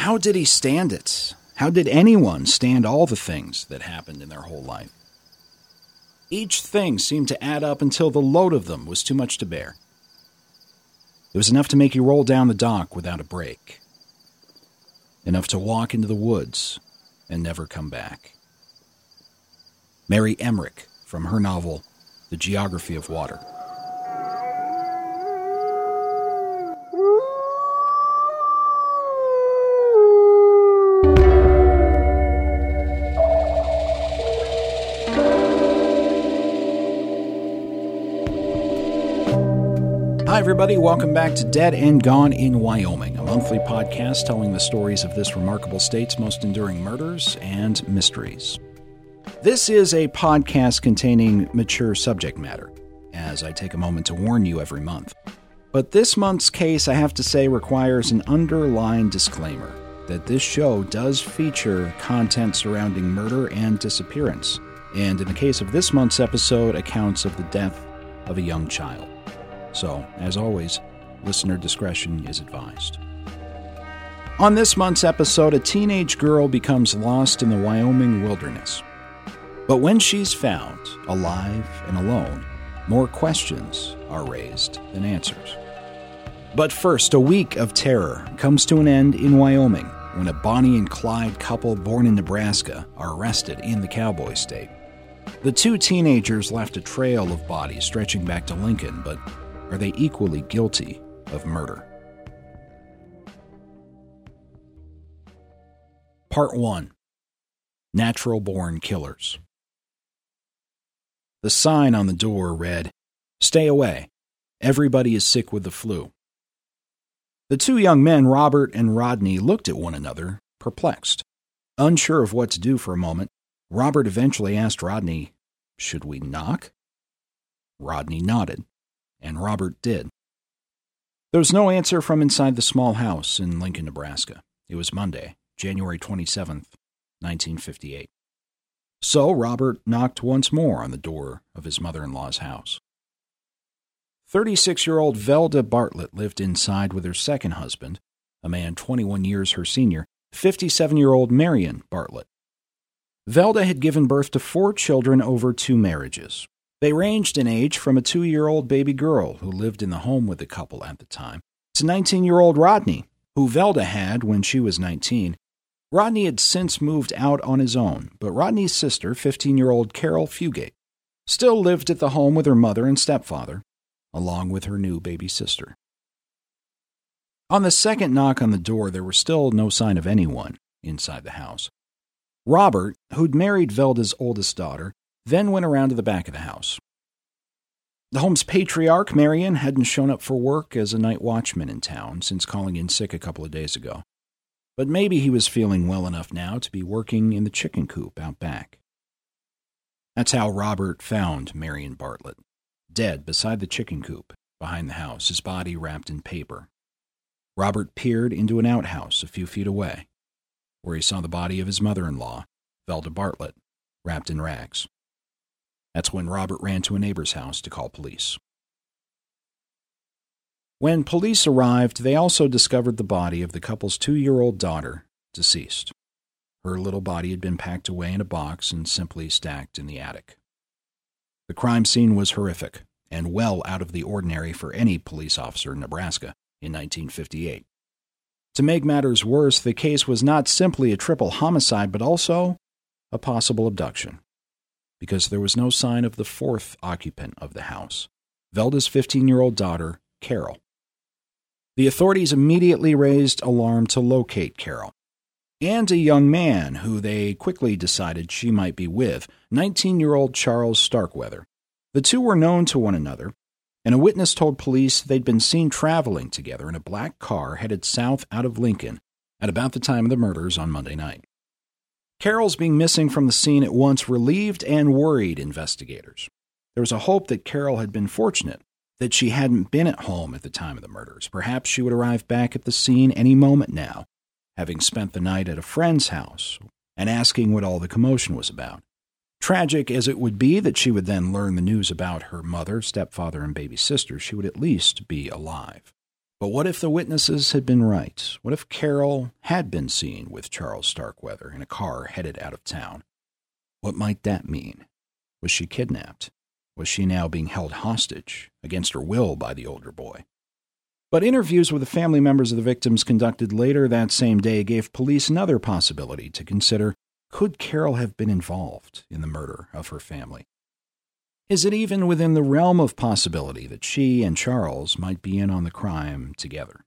How did he stand it? How did anyone stand all the things that happened in their whole life? Each thing seemed to add up until the load of them was too much to bear. It was enough to make you roll down the dock without a break, enough to walk into the woods and never come back. Mary Emmerich from her novel, The Geography of Water. Everybody. Welcome back to Dead and Gone in Wyoming, a monthly podcast telling the stories of this remarkable state's most enduring murders and mysteries. This is a podcast containing mature subject matter, as I take a moment to warn you every month. But this month's case, I have to say, requires an underlined disclaimer that this show does feature content surrounding murder and disappearance, and in the case of this month's episode, accounts of the death of a young child. So, as always, listener discretion is advised. On this month's episode, a teenage girl becomes lost in the Wyoming wilderness. But when she's found, alive and alone, more questions are raised than answers. But first, a week of terror comes to an end in Wyoming when a Bonnie and Clyde couple born in Nebraska are arrested in the cowboy state. The two teenagers left a trail of bodies stretching back to Lincoln, but are they equally guilty of murder? Part 1 Natural Born Killers. The sign on the door read, Stay away. Everybody is sick with the flu. The two young men, Robert and Rodney, looked at one another, perplexed. Unsure of what to do for a moment, Robert eventually asked Rodney, Should we knock? Rodney nodded and Robert did. There was no answer from inside the small house in Lincoln, Nebraska. It was Monday, January 27th, 1958. So Robert knocked once more on the door of his mother in law's house. 36 year old Velda Bartlett lived inside with her second husband, a man 21 years her senior, 57 year old Marion Bartlett. Velda had given birth to four children over two marriages. They ranged in age from a two year old baby girl who lived in the home with the couple at the time to 19 year old Rodney, who Velda had when she was 19. Rodney had since moved out on his own, but Rodney's sister, 15 year old Caril Fugate, still lived at the home with her mother and stepfather, along with her new baby sister. On the second knock on the door, there was still no sign of anyone inside the house. Robert, who'd married Velda's oldest daughter, then went around to the back of the house. The home's patriarch, Marion, hadn't shown up for work as a night watchman in town since calling in sick a couple of days ago. But maybe he was feeling well enough now to be working in the chicken coop out back. That's how Robert found Marion Bartlett, dead beside the chicken coop behind the house, his body wrapped in paper. Robert peered into an outhouse a few feet away, where he saw the body of his mother in law, Velda Bartlett, wrapped in rags. That's when Robert ran to a neighbor's house to call police. When police arrived, they also discovered the body of the couple's two year old daughter, deceased. Her little body had been packed away in a box and simply stacked in the attic. The crime scene was horrific and well out of the ordinary for any police officer in Nebraska in 1958. To make matters worse, the case was not simply a triple homicide, but also a possible abduction because there was no sign of the fourth occupant of the house, Velda's 15 year old daughter, Caril. The authorities immediately raised alarm to locate Caril and a young man who they quickly decided she might be with, 19 year old Charles Starkweather. The two were known to one another, and a witness told police they'd been seen traveling together in a black car headed south out of Lincoln at about the time of the murders on Monday night. Caril's being missing from the scene at once relieved and worried investigators. There was a hope that Caril had been fortunate, that she hadn't been at home at the time of the murders. Perhaps she would arrive back at the scene any moment now, having spent the night at a friend's house and asking what all the commotion was about. Tragic as it would be that she would then learn the news about her mother, stepfather, and baby sister, she would at least be alive. But what if the witnesses had been right? What if Caril had been seen with Charles Starkweather in a car headed out of town? What might that mean? Was she kidnapped? Was she now being held hostage against her will by the older boy? But interviews with the family members of the victims conducted later that same day gave police another possibility to consider could Caril have been involved in the murder of her family? Is it even within the realm of possibility that she and Charles might be in on the crime together?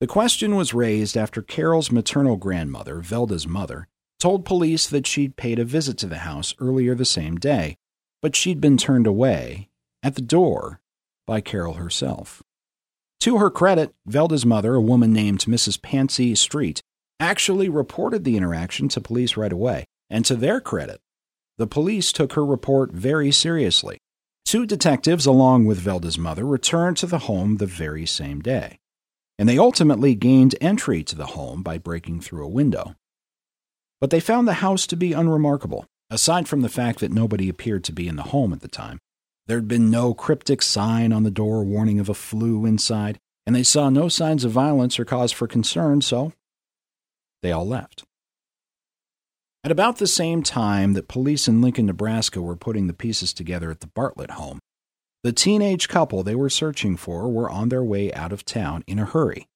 The question was raised after Caril's maternal grandmother, Velda's mother, told police that she'd paid a visit to the house earlier the same day, but she'd been turned away at the door by Caril herself. To her credit, Velda's mother, a woman named Mrs. Pansy Street, actually reported the interaction to police right away. And to their credit, the police took her report very seriously. Two detectives, along with Velda's mother, returned to the home the very same day. And they ultimately gained entry to the home by breaking through a window. But they found the house to be unremarkable, aside from the fact that nobody appeared to be in the home at the time. There'd been no cryptic sign on the door warning of a flu inside, and they saw no signs of violence or cause for concern, so they all left. At about the same time that police in Lincoln, Nebraska were putting the pieces together at the Bartlett home, the teenage couple they were searching for were on their way out of town in a hurry,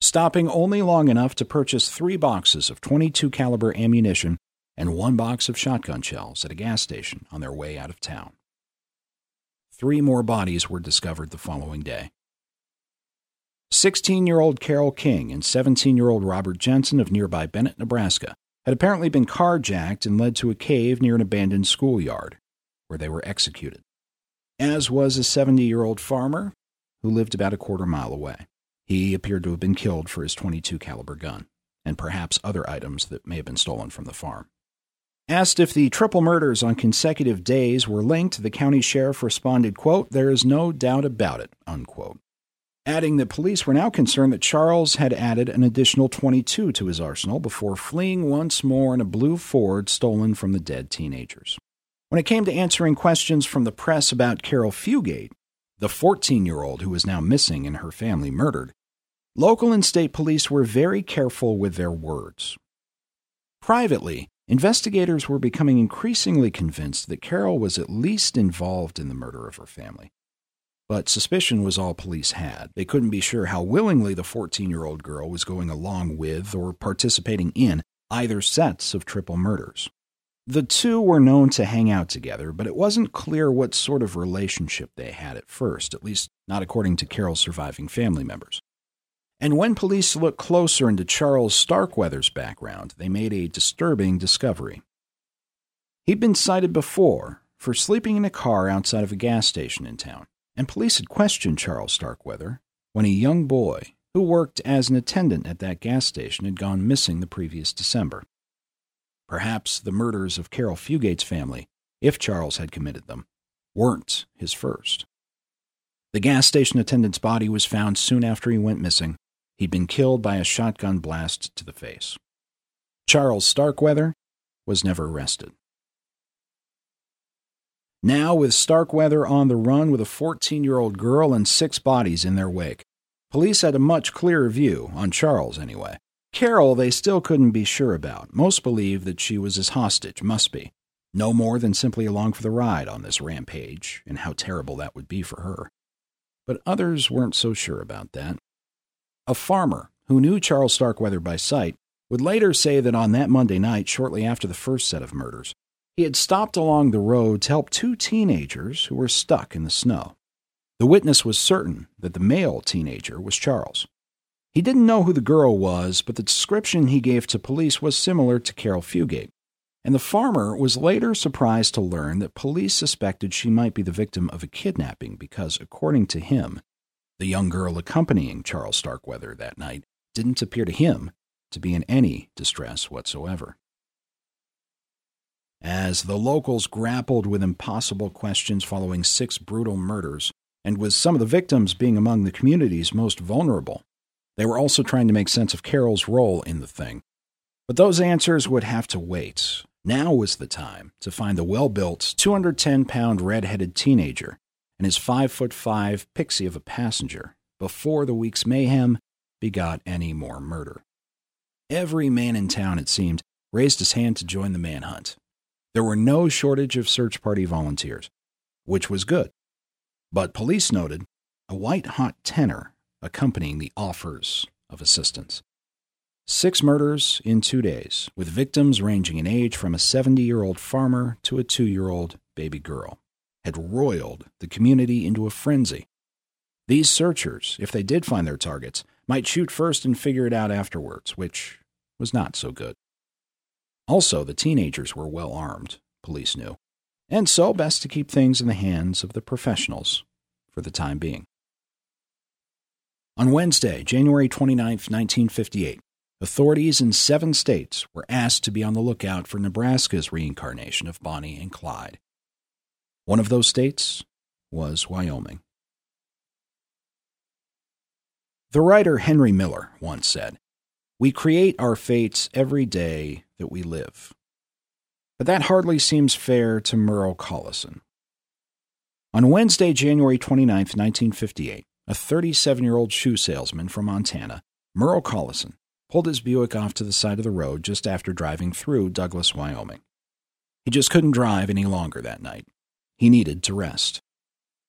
stopping only long enough to purchase 3 boxes of 22 caliber ammunition and one box of shotgun shells at a gas station on their way out of town. Three more bodies were discovered the following day. 16 year old Carol King and 17 year old Robert Jensen of nearby Bennett, Nebraska, had apparently been carjacked and led to a cave near an abandoned schoolyard, where they were executed, as was a 70 year old farmer who lived about a quarter mile away. He appeared to have been killed for his 22 caliber gun and perhaps other items that may have been stolen from the farm. Asked if the triple murders on consecutive days were linked, the county sheriff responded, quote, There is no doubt about it, unquote. Adding that police were now concerned that Charles had added an additional 22 to his arsenal before fleeing once more in a blue Ford stolen from the dead teenagers. When it came to answering questions from the press about Caril Fugate, the 14 year old who was now missing and her family murdered, local and state police were very careful with their words. Privately, Investigators were becoming increasingly convinced that Caril was at least involved in the murder of her family. But suspicion was all police had. They couldn't be sure how willingly the 14 year old girl was going along with or participating in either sets of triple murders. The two were known to hang out together, but it wasn't clear what sort of relationship they had at first, at least not according to Caril's surviving family members. And when police looked closer into Charles Starkweather's background, they made a disturbing discovery. He'd been cited before for sleeping in a car outside of a gas station in town, and police had questioned Charles Starkweather when a young boy who worked as an attendant at that gas station had gone missing the previous December. Perhaps the murders of Caril Fugate's family, if Charles had committed them, weren't his first. The gas station attendant's body was found soon after he went missing, He'd been killed by a shotgun blast to the face. Charles Starkweather was never arrested. Now, with Starkweather on the run with a 14 year old girl and six bodies in their wake, police had a much clearer view, on Charles anyway. Caril, they still couldn't be sure about. Most believed that she was his hostage, must be. No more than simply along for the ride on this rampage, and how terrible that would be for her. But others weren't so sure about that. A farmer who knew Charles Starkweather by sight would later say that on that Monday night, shortly after the first set of murders, he had stopped along the road to help two teenagers who were stuck in the snow. The witness was certain that the male teenager was Charles. He didn't know who the girl was, but the description he gave to police was similar to Caril Fugate. And the farmer was later surprised to learn that police suspected she might be the victim of a kidnapping because, according to him, the young girl accompanying Charles Starkweather that night didn't appear to him to be in any distress whatsoever. As the locals grappled with impossible questions following six brutal murders, and with some of the victims being among the community's most vulnerable, they were also trying to make sense of Caril's role in the thing. But those answers would have to wait. Now was the time to find the well built, 210 pound red headed teenager and his five foot five pixie of a passenger before the week's mayhem begot any more murder. Every man in town, it seemed, raised his hand to join the manhunt. There were no shortage of search party volunteers, which was good. But police noted a white hot tenor accompanying the offers of assistance. Six murders in two days, with victims ranging in age from a 70 year old farmer to a two year old baby girl, had roiled the community into a frenzy. These searchers, if they did find their targets, might shoot first and figure it out afterwards, which was not so good. Also, the teenagers were well armed, police knew, and so best to keep things in the hands of the professionals for the time being. On Wednesday, January 29, 1958, authorities in seven states were asked to be on the lookout for Nebraska's reincarnation of Bonnie and Clyde. One of those states was Wyoming. The writer Henry Miller once said, We create our fates every day that we live. But that hardly seems fair to Merle Collison. On Wednesday, January 29, 1958, a 37 year old shoe salesman from Montana, Merle Collison, pulled his Buick off to the side of the road just after driving through Douglas, Wyoming. He just couldn't drive any longer that night. He needed to rest.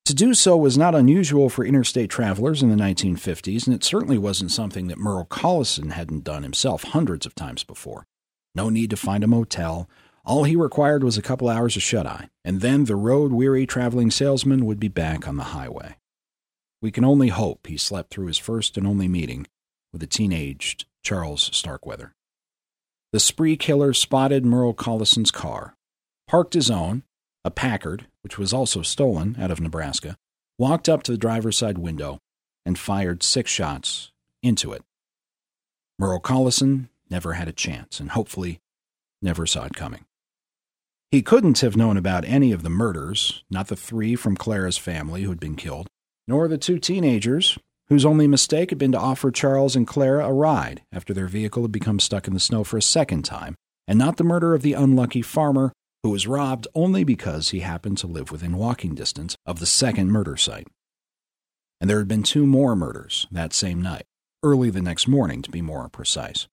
To do so was not unusual for interstate travelers in the 1950s, and it certainly wasn't something that Merle Collison hadn't done himself hundreds of times before. No need to find a motel. All he required was a couple hours of shut eye, and then the road weary traveling salesman would be back on the highway. We can only hope he slept through his first and only meeting with the teenaged Charles Starkweather. The spree killer spotted Merle Collison's car, parked his own, a Packard, which was also stolen out of Nebraska, walked up to the driver's side window and fired six shots into it. Merle Collison never had a chance and hopefully never saw it coming. He couldn't have known about any of the murders, not the three from Clara's family who had been killed, nor the two teenagers whose only mistake had been to offer Charles and Clara a ride after their vehicle had become stuck in the snow for a second time, and not the murder of the unlucky farmer who was robbed only because he happened to live within walking distance of the second murder site. And there had been two more murders that same night, early the next morning to be more precise.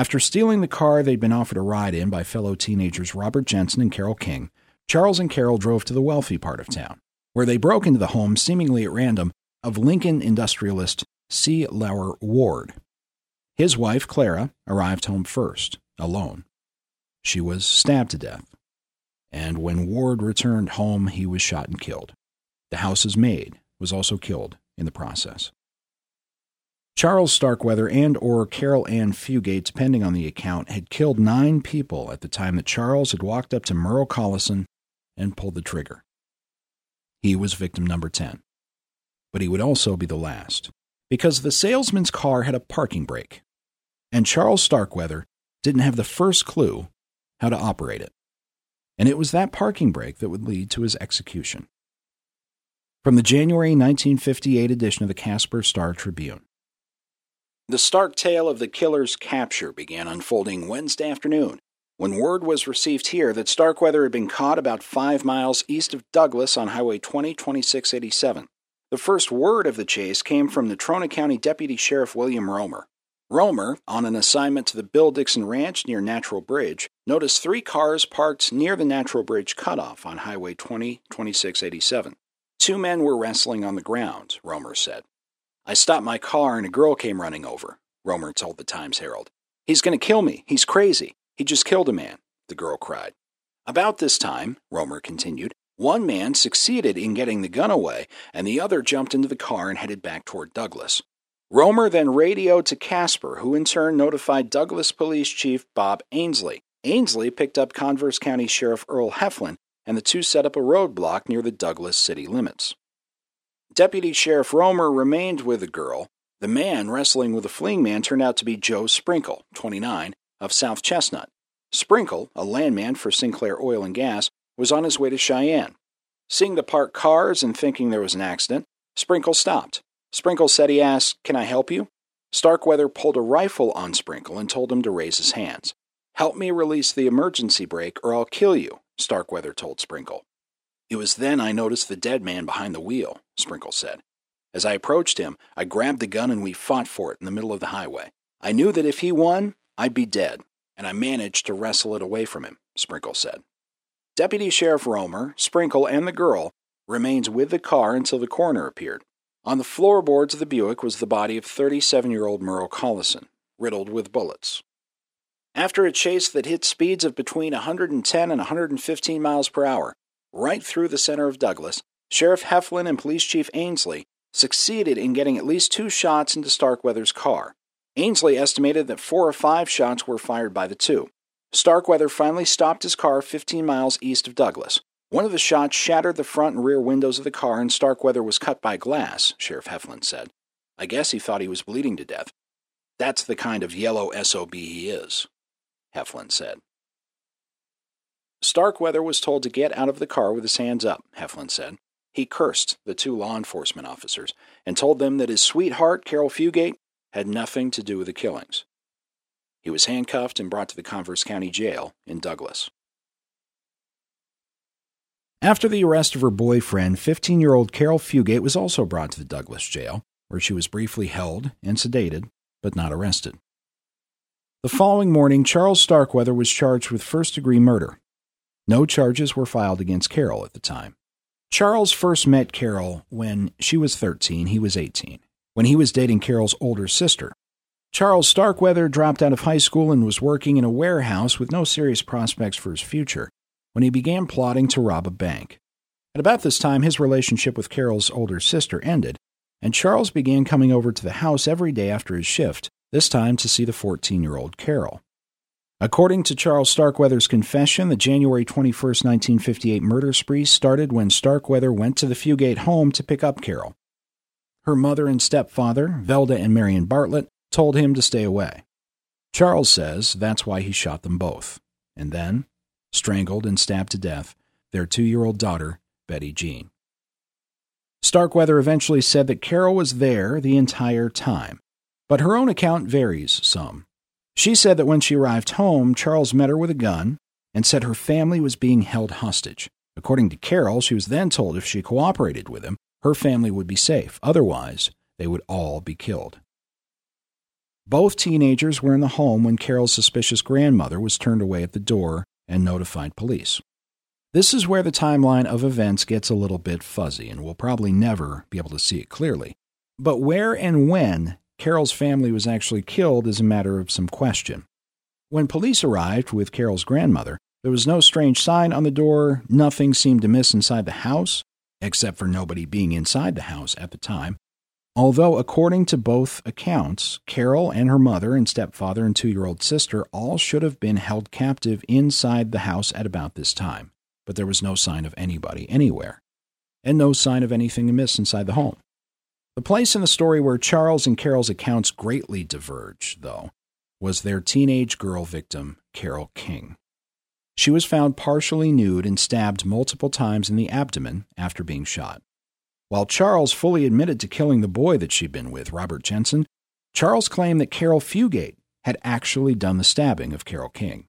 After stealing the car they'd been offered a ride in by fellow teenagers Robert Jensen and Carol King, Charles and Caril drove to the wealthy part of town where they broke into the home, seemingly at random, of Lincoln industrialist C. Lauer Ward. His wife, Clara, arrived home first, alone. She was stabbed to death. And when Ward returned home, he was shot and killed. The house's maid was also killed in the process. Charles Starkweather and or Caril Ann Fugate, depending on the account, had killed nine people at the time that Charles had walked up to Merle Collison and pulled the trigger. He was victim number 10. But he would also be the last, because the salesman's car had a parking brake, and Charles Starkweather didn't have the first clue how to operate it. And it was that parking brake that would lead to his execution. From the January 1958 edition of the Casper Star Tribune. The stark tale of the killer's capture began unfolding Wednesday afternoon when word was received here that Starkweather had been caught about five miles east of Douglas on Highway 20 2687. The first word of the chase came from Natrona County Deputy Sheriff William Romer. Romer, on an assignment to the Bill Dixon Ranch near Natural Bridge, noticed three cars parked near the Natural Bridge cutoff on Highway 20 2687. Two men were wrestling on the ground, Romer said. I stopped my car and a girl came running over, Romer told the Times Herald. He's going to kill me. He's crazy. He just killed a man, the girl cried. About this time, Romer continued, one man succeeded in getting the gun away, and the other jumped into the car and headed back toward Douglas. Romer then radioed to Casper, who in turn notified Douglas Police Chief Bob Ainsley. Ainsley picked up Converse County Sheriff Earl Heflin, and the two set up a roadblock near the Douglas city limits. Deputy Sheriff Romer remained with the girl. The man wrestling with the fleeing man turned out to be Joe Sprinkle, 29, of South Chestnut. Sprinkle, a landman for Sinclair Oil and Gas, was on his way to Cheyenne. Seeing the parked cars and thinking there was an accident, Sprinkle stopped. Sprinkle said he asked, Can I help you? Starkweather pulled a rifle on Sprinkle and told him to raise his hands. Help me release the emergency brake or I'll kill you, Starkweather told Sprinkle. It was then I noticed the dead man behind the wheel, Sprinkle said. As I approached him, I grabbed the gun and we fought for it in the middle of the highway. I knew that if he won, I'd be dead, and I managed to wrestle it away from him, Sprinkle said. Deputy Sheriff Romer, Sprinkle, and the girl remains with the car until the coroner appeared. On the floorboards of the Buick was the body of 37 year old Merle Collison, riddled with bullets. After a chase that hit speeds of between 110 and 115 miles per hour, right through the center of Douglas, Sheriff Heflin and Police Chief Ainsley succeeded in getting at least two shots into Starkweather's car. Ainsley estimated that four or five shots were fired by the two. Starkweather finally stopped his car 15 miles east of Douglas. One of the shots shattered the front and rear windows of the car, and Starkweather was cut by glass, Sheriff Heflin said. I guess he thought he was bleeding to death. That's the kind of yellow SOB he is, Heflin said. Starkweather was told to get out of the car with his hands up, Heflin said. He cursed the two law enforcement officers and told them that his sweetheart, Caril Fugate, had nothing to do with the killings. He was handcuffed and brought to the Converse County Jail in Douglas. After the arrest of her boyfriend, 15 year old Caril Fugate was also brought to the Douglas jail, where she was briefly held and sedated, but not arrested. The following morning, Charles Starkweather was charged with first degree murder. No charges were filed against Caril at the time. Charles first met Caril when she was 13, he was 18, when he was dating Caril's older sister, Charles Starkweather dropped out of high school and was working in a warehouse with no serious prospects for his future when he began plotting to rob a bank. At about this time, his relationship with Caril's older sister ended, and Charles began coming over to the house every day after his shift, this time to see the 14 year old Caril. According to Charles Starkweather's confession, the January 21, 1958 murder spree started when Starkweather went to the Fugate home to pick up Caril. Her mother and stepfather, Velda and Marion Bartlett, told him to stay away. Charles says that's why he shot them both, and then strangled and stabbed to death their two year old daughter, Betty Jean. Starkweather eventually said that Caril was there the entire time, but her own account varies some. She said that when she arrived home, Charles met her with a gun and said her family was being held hostage. According to Caril, she was then told if she cooperated with him, her family would be safe. Otherwise, they would all be killed. Both teenagers were in the home when Caril's suspicious grandmother was turned away at the door and notified police. This is where the timeline of events gets a little bit fuzzy, and we'll probably never be able to see it clearly. But where and when Caril's family was actually killed is a matter of some question. When police arrived with Caril's grandmother, there was no strange sign on the door, nothing seemed amiss inside the house, except for nobody being inside the house at the time, Although, according to both accounts, Caril and her mother and stepfather and two year old sister all should have been held captive inside the house at about this time, but there was no sign of anybody anywhere, and no sign of anything amiss inside the home. The place in the story where Charles and Caril's accounts greatly diverge, though, was their teenage girl victim, Carol King. She was found partially nude and stabbed multiple times in the abdomen after being shot. While Charles fully admitted to killing the boy that she'd been with, Robert Jensen, Charles claimed that Caril Fugate had actually done the stabbing of Carol King.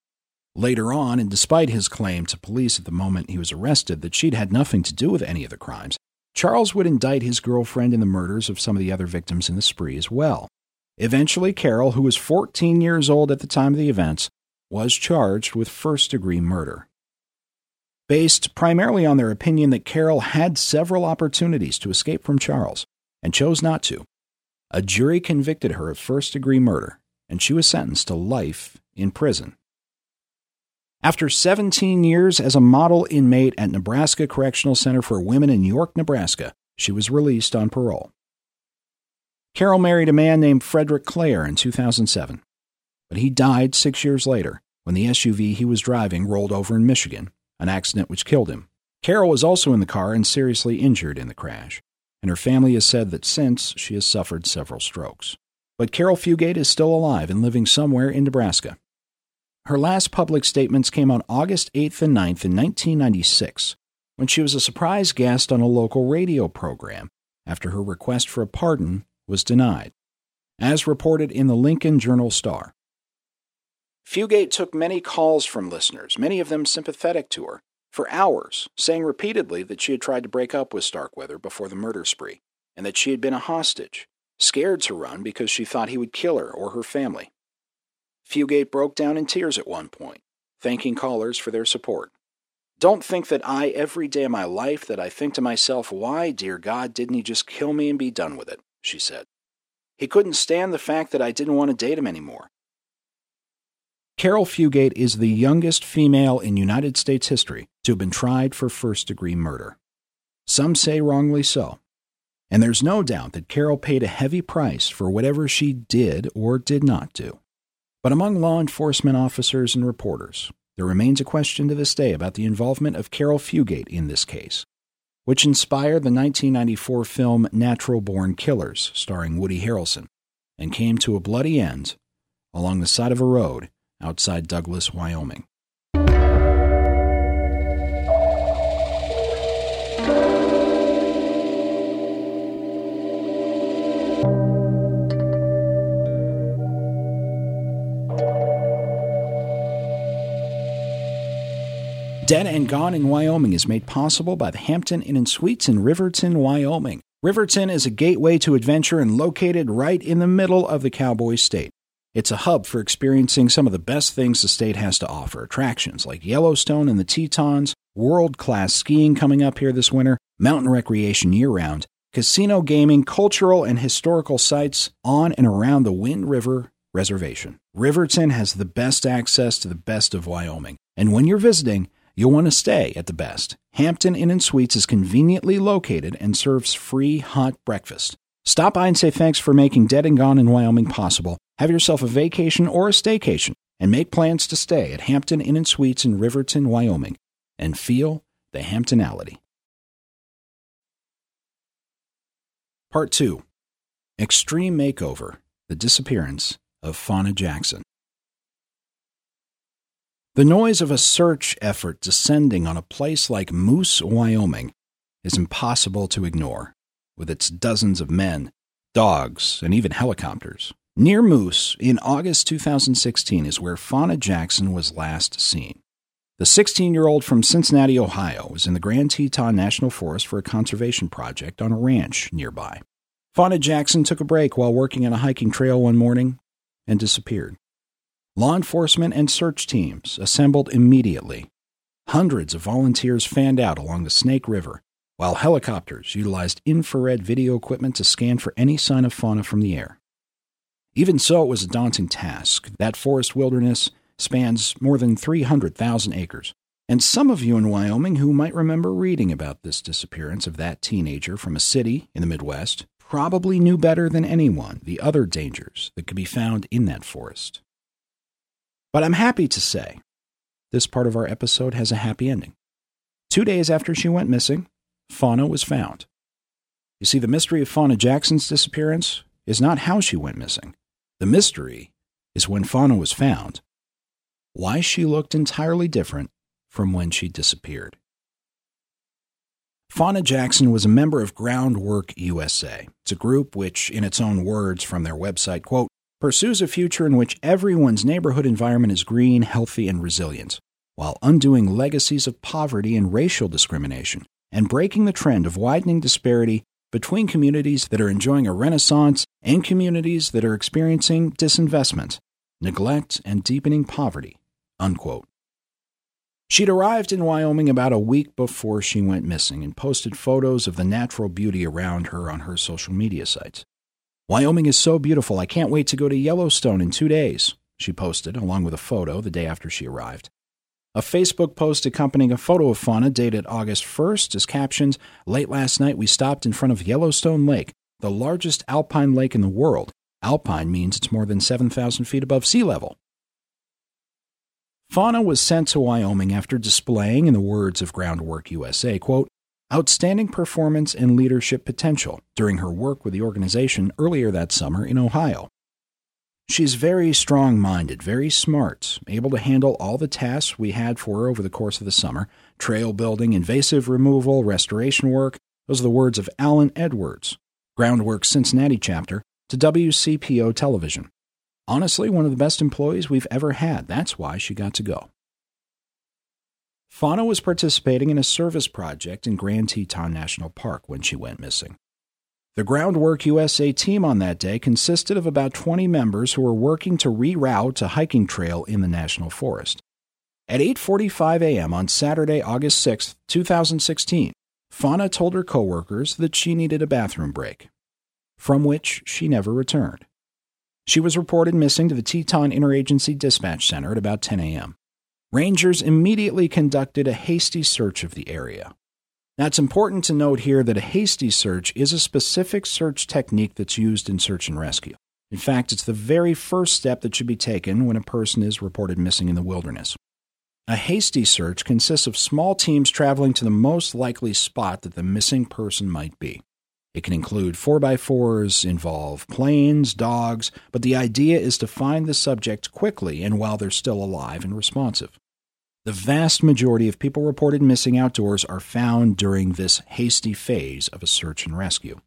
Later on, and despite his claim to police at the moment he was arrested that she'd had nothing to do with any of the crimes, Charles would indict his girlfriend in the murders of some of the other victims in the spree as well. Eventually, Caril, who was 14 years old at the time of the events, was charged with first degree murder based primarily on their opinion that Caril had several opportunities to escape from Charles and chose not to. A jury convicted her of first degree murder, and she was sentenced to life in prison. After 17 years as a model inmate at Nebraska Correctional Center for Women in York, Nebraska, she was released on parole. Caril married a man named Frederick Clare in 2007, but he died six years later when the SUV he was driving rolled over in Michigan an accident which killed him. Caril was also in the car and seriously injured in the crash, and her family has said that since she has suffered several strokes. But Caril Fugate is still alive and living somewhere in Nebraska. Her last public statements came on August 8th and 9th in 1996 when she was a surprise guest on a local radio program after her request for a pardon was denied. As reported in the Lincoln Journal Star, Fugate took many calls from listeners, many of them sympathetic to her, for hours, saying repeatedly that she had tried to break up with Starkweather before the murder spree, and that she had been a hostage, scared to run because she thought he would kill her or her family. Fugate broke down in tears at one point, thanking callers for their support. Don't think that I, every day of my life, that I think to myself, why, dear God, didn't he just kill me and be done with it? she said. He couldn't stand the fact that I didn't want to date him anymore. Caril Fugate is the youngest female in United States history to have been tried for first degree murder. Some say wrongly so. And there's no doubt that Caril paid a heavy price for whatever she did or did not do. But among law enforcement officers and reporters, there remains a question to this day about the involvement of Caril Fugate in this case, which inspired the 1994 film Natural Born Killers, starring Woody Harrelson, and came to a bloody end along the side of a road outside Douglas, Wyoming. Dead and Gone in Wyoming is made possible by the Hampton Inn and Suites in Riverton, Wyoming. Riverton is a gateway to adventure and located right in the middle of the cowboy state. It's a hub for experiencing some of the best things the state has to offer attractions like Yellowstone and the Tetons, world class skiing coming up here this winter, mountain recreation year round, casino gaming, cultural and historical sites on and around the Wind River Reservation. Riverton has the best access to the best of Wyoming. And when you're visiting, You'll want to stay at the best. Hampton Inn and Suites is conveniently located and serves free hot breakfast. Stop by and say thanks for making Dead and Gone in Wyoming possible. Have yourself a vacation or a staycation and make plans to stay at Hampton Inn and Suites in Riverton, Wyoming and feel the Hamptonality. Part 2 Extreme Makeover The Disappearance of Fauna Jackson. The noise of a search effort descending on a place like Moose, Wyoming, is impossible to ignore, with its dozens of men, dogs, and even helicopters. Near Moose, in August 2016, is where Fauna Jackson was last seen. The 16 year old from Cincinnati, Ohio, was in the Grand Teton National Forest for a conservation project on a ranch nearby. Fauna Jackson took a break while working on a hiking trail one morning and disappeared. Law enforcement and search teams assembled immediately. Hundreds of volunteers fanned out along the Snake River, while helicopters utilized infrared video equipment to scan for any sign of Fauna from the air. Even so, it was a daunting task. That forest wilderness spans more than 300,000 acres. And some of you in Wyoming who might remember reading about this disappearance of that teenager from a city in the Midwest probably knew better than anyone the other dangers that could be found in that forest. But I'm happy to say this part of our episode has a happy ending. Two days after she went missing, Fauna was found. You see, the mystery of Fauna Jackson's disappearance is not how she went missing. The mystery is when Fauna was found, why she looked entirely different from when she disappeared. Fauna Jackson was a member of Groundwork USA. It's a group which, in its own words from their website, quote, pursues a future in which everyone's neighborhood environment is green, healthy, and resilient, while undoing legacies of poverty and racial discrimination, and breaking the trend of widening disparity between communities that are enjoying a renaissance and communities that are experiencing disinvestment, neglect, and deepening poverty. Unquote. She'd arrived in Wyoming about a week before she went missing and posted photos of the natural beauty around her on her social media sites. Wyoming is so beautiful. I can't wait to go to Yellowstone in two days, she posted, along with a photo the day after she arrived. A Facebook post accompanying a photo of Fauna dated August 1st is captioned Late last night, we stopped in front of Yellowstone Lake, the largest alpine lake in the world. Alpine means it's more than 7,000 feet above sea level. Fauna was sent to Wyoming after displaying, in the words of Groundwork USA, quote, outstanding performance and leadership potential during her work with the organization earlier that summer in Ohio. She's very strong minded, very smart, able to handle all the tasks we had for her over the course of the summer trail building, invasive removal, restoration work. Those are the words of Alan Edwards, Groundwork Cincinnati chapter, to WCPO television. Honestly, one of the best employees we've ever had. That's why she got to go. Fauna was participating in a service project in Grand Teton National Park when she went missing. The Groundwork USA team on that day consisted of about 20 members who were working to reroute a hiking trail in the national forest. At 8:45 a.m. on Saturday, August 6, 2016, Fauna told her coworkers that she needed a bathroom break, from which she never returned. She was reported missing to the Teton Interagency Dispatch Center at about 10 a.m. Rangers immediately conducted a hasty search of the area. Now, it's important to note here that a hasty search is a specific search technique that's used in search and rescue. In fact, it's the very first step that should be taken when a person is reported missing in the wilderness. A hasty search consists of small teams traveling to the most likely spot that the missing person might be. It can include 4x4s, involve planes, dogs, but the idea is to find the subject quickly and while they're still alive and responsive. The vast majority of people reported missing outdoors are found during this hasty phase of a search and rescue.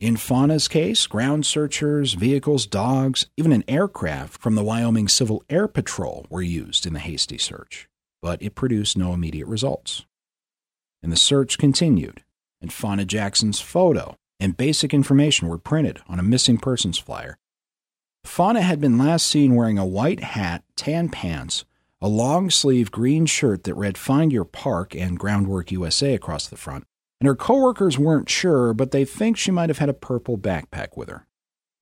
In Fauna's case, ground searchers, vehicles, dogs, even an aircraft from the Wyoming Civil Air Patrol were used in the hasty search, but it produced no immediate results. And the search continued, and Fauna Jackson's photo and basic information were printed on a missing persons flyer. Fauna had been last seen wearing a white hat, tan pants, a long sleeve green shirt that read Find Your Park and Groundwork USA across the front, and her coworkers weren't sure, but they think she might have had a purple backpack with her.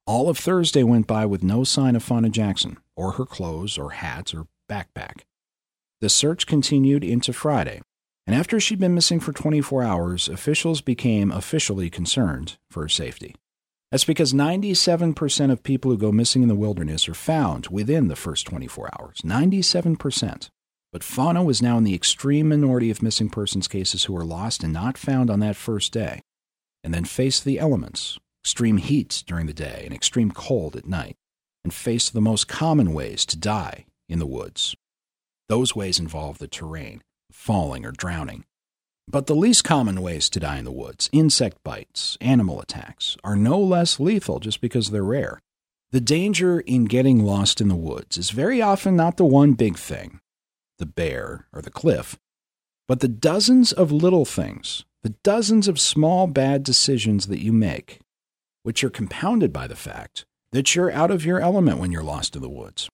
All of Thursday went by with no sign of Fauna Jackson, or her clothes, or hats, or backpack. The search continued into Friday, and after she'd been missing for 24 hours, officials became officially concerned for her safety. That's because 97% of people who go missing in the wilderness are found within the first 24 hours. 97%. But Fauna was now in the extreme minority of missing persons cases who were lost and not found on that first day, and then faced the elements extreme heat during the day and extreme cold at night, and faced the most common ways to die in the woods. Those ways involve the terrain, falling or drowning. But the least common ways to die in the woods, insect bites, animal attacks, are no less lethal just because they're rare. The danger in getting lost in the woods is very often not the one big thing, the bear or the cliff, but the dozens of little things, the dozens of small bad decisions that you make, which are compounded by the fact that you're out of your element when you're lost in the woods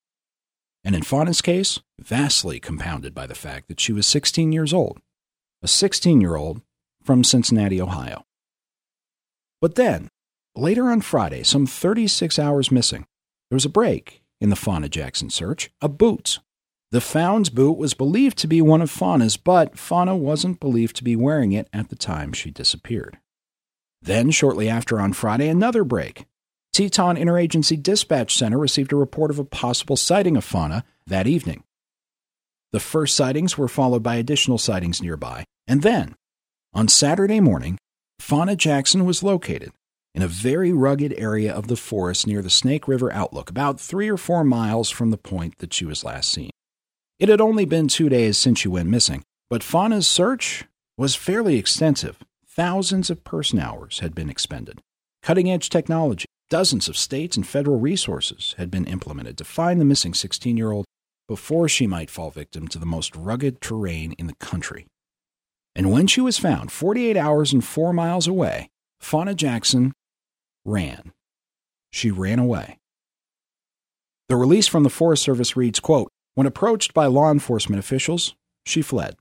and in Fauna's case, vastly compounded by the fact that she was 16 years old, a 16 year old from Cincinnati, Ohio. But then, later on Friday, some 36 hours missing, there was a break in the Fauna Jackson search, a boot. The found boot was believed to be one of Fauna's, but Fauna wasn't believed to be wearing it at the time she disappeared. Then, shortly after on Friday, another break. Teton Interagency Dispatch Center received a report of a possible sighting of Fauna that evening. The first sightings were followed by additional sightings nearby, and then, on Saturday morning, Fauna Jackson was located in a very rugged area of the forest near the Snake River Outlook, about three or four miles from the point that she was last seen. It had only been two days since she went missing, but Fauna's search was fairly extensive. Thousands of person hours had been expended. Cutting edge technology, Dozens of state and federal resources had been implemented to find the missing 16 year old before she might fall victim to the most rugged terrain in the country. And when she was found 48 hours and four miles away, Fauna Jackson ran. She ran away. The release from the Forest Service reads, quote, When approached by law enforcement officials, she fled.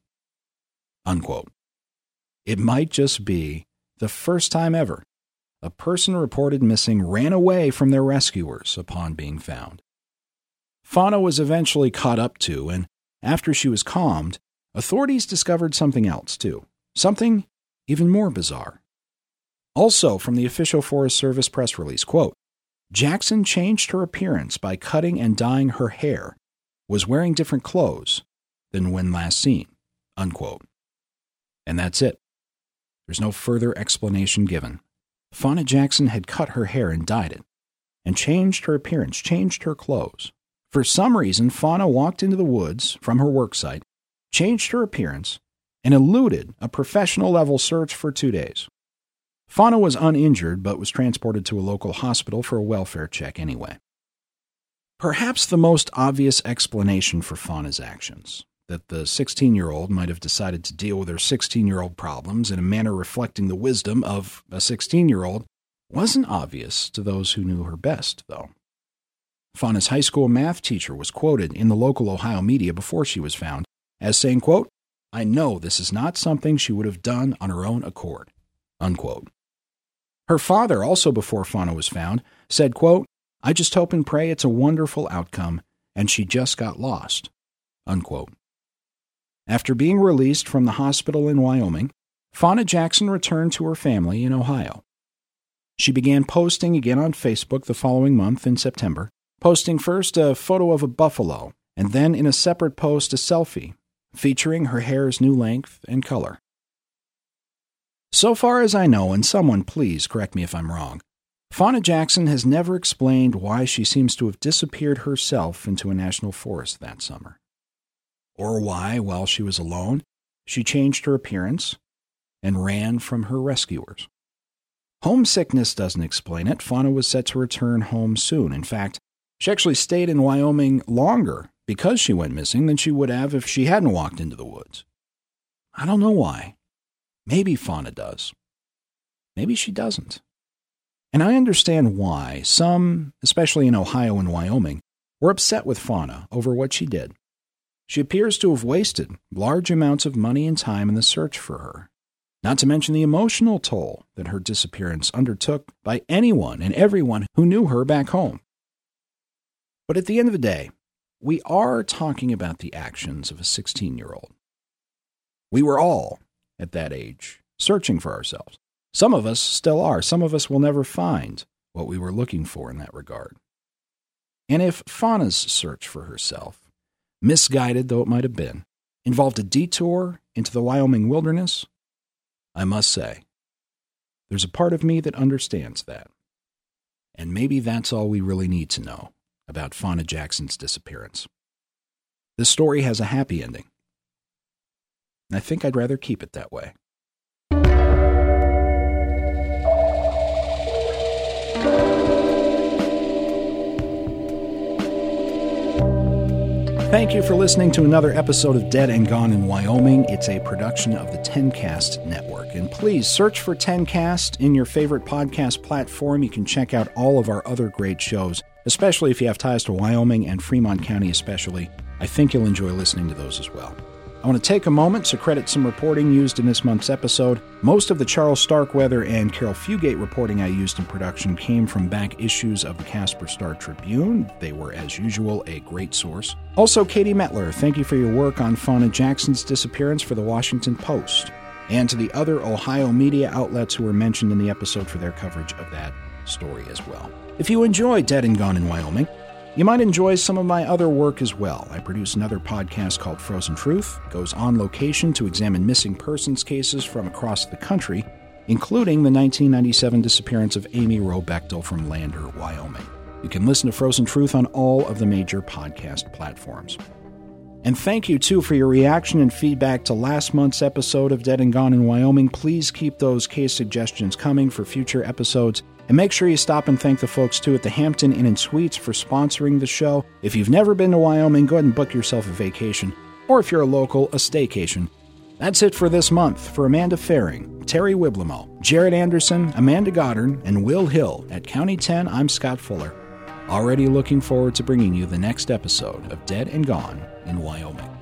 Unquote. It might just be the first time ever a person reported missing ran away from their rescuers upon being found. Fauna was eventually caught up to, and after she was calmed, authorities discovered something else, too. Something even more bizarre. Also, from the official Forest Service press release, quote, Jackson changed her appearance by cutting and dyeing her hair, was wearing different clothes than when last seen, unquote. And that's it. There's no further explanation given. Fauna Jackson had cut her hair and dyed it, and changed her appearance, changed her clothes. For some reason, Fauna walked into the woods from her worksite, changed her appearance, and eluded a professional level search for two days. Fauna was uninjured but was transported to a local hospital for a welfare check anyway. Perhaps the most obvious explanation for Fauna's actions that the 16 year old might have decided to deal with her 16 year old problems in a manner reflecting the wisdom of a 16 year old wasn't obvious to those who knew her best, though. Fauna's high school math teacher was quoted in the local Ohio media before she was found as saying, quote, I know this is not something she would have done on her own accord. Unquote. Her father, also before Fauna was found, said, quote, I just hope and pray it's a wonderful outcome and she just got lost. Unquote. After being released from the hospital in Wyoming, Fauna Jackson returned to her family in Ohio. She began posting again on Facebook the following month in September, posting first a photo of a buffalo and then in a separate post a selfie featuring her hair's new length and color. So far as I know, and someone please correct me if I'm wrong, Fauna Jackson has never explained why she seems to have disappeared herself into a national forest that summer. Or why, while she was alone, she changed her appearance and ran from her rescuers. Homesickness doesn't explain it. Fauna was set to return home soon. In fact, she actually stayed in Wyoming longer because she went missing than she would have if she hadn't walked into the woods. I don't know why. Maybe Fauna does. Maybe she doesn't. And I understand why some, especially in Ohio and Wyoming, were upset with Fauna over what she did. She appears to have wasted large amounts of money and time in the search for her, not to mention the emotional toll that her disappearance undertook by anyone and everyone who knew her back home. But at the end of the day, we are talking about the actions of a 16 year old. We were all, at that age, searching for ourselves. Some of us still are. Some of us will never find what we were looking for in that regard. And if Fauna's search for herself, misguided though it might have been, involved a detour into the Wyoming wilderness, I must say, there's a part of me that understands that. And maybe that's all we really need to know about Fauna Jackson's disappearance. This story has a happy ending. And I think I'd rather keep it that way. Thank you for listening to another episode of Dead and Gone in Wyoming. It's a production of the Tencast Network. And please search for Tencast in your favorite podcast platform. You can check out all of our other great shows especially if you have ties to Wyoming and Fremont County, especially. I think you'll enjoy listening to those as well. I want to take a moment to credit some reporting used in this month's episode. Most of the Charles Starkweather and Caril Fugate reporting I used in production came from back issues of the Casper Star Tribune. They were, as usual, a great source. Also, Katie Mettler, thank you for your work on Fauna Jackson's disappearance for the Washington Post, and to the other Ohio media outlets who were mentioned in the episode for their coverage of that story as well. If you enjoy Dead and Gone in Wyoming, you might enjoy some of my other work as well. I produce another podcast called Frozen Truth. Goes on location to examine missing persons cases from across the country, including the 1997 disappearance of Amy Wroe Bechtel from Lander, Wyoming. You can listen to Frozen Truth on all of the major podcast platforms. And thank you, too, for your reaction and feedback to last month's episode of Dead and Gone in Wyoming. Please keep those case suggestions coming for future episodes. And make sure you stop and thank the folks too at the Hampton Inn and Suites for sponsoring the show. If you've never been to Wyoming, go ahead and book yourself a vacation, or if you're a local, a staycation. That's it for this month. For Amanda Faring, Terry Wiblemo, Jared Anderson, Amanda Goddard, and Will Hill at County 10, I'm Scott Fuller. Already looking forward to bringing you the next episode of Dead and Gone in Wyoming.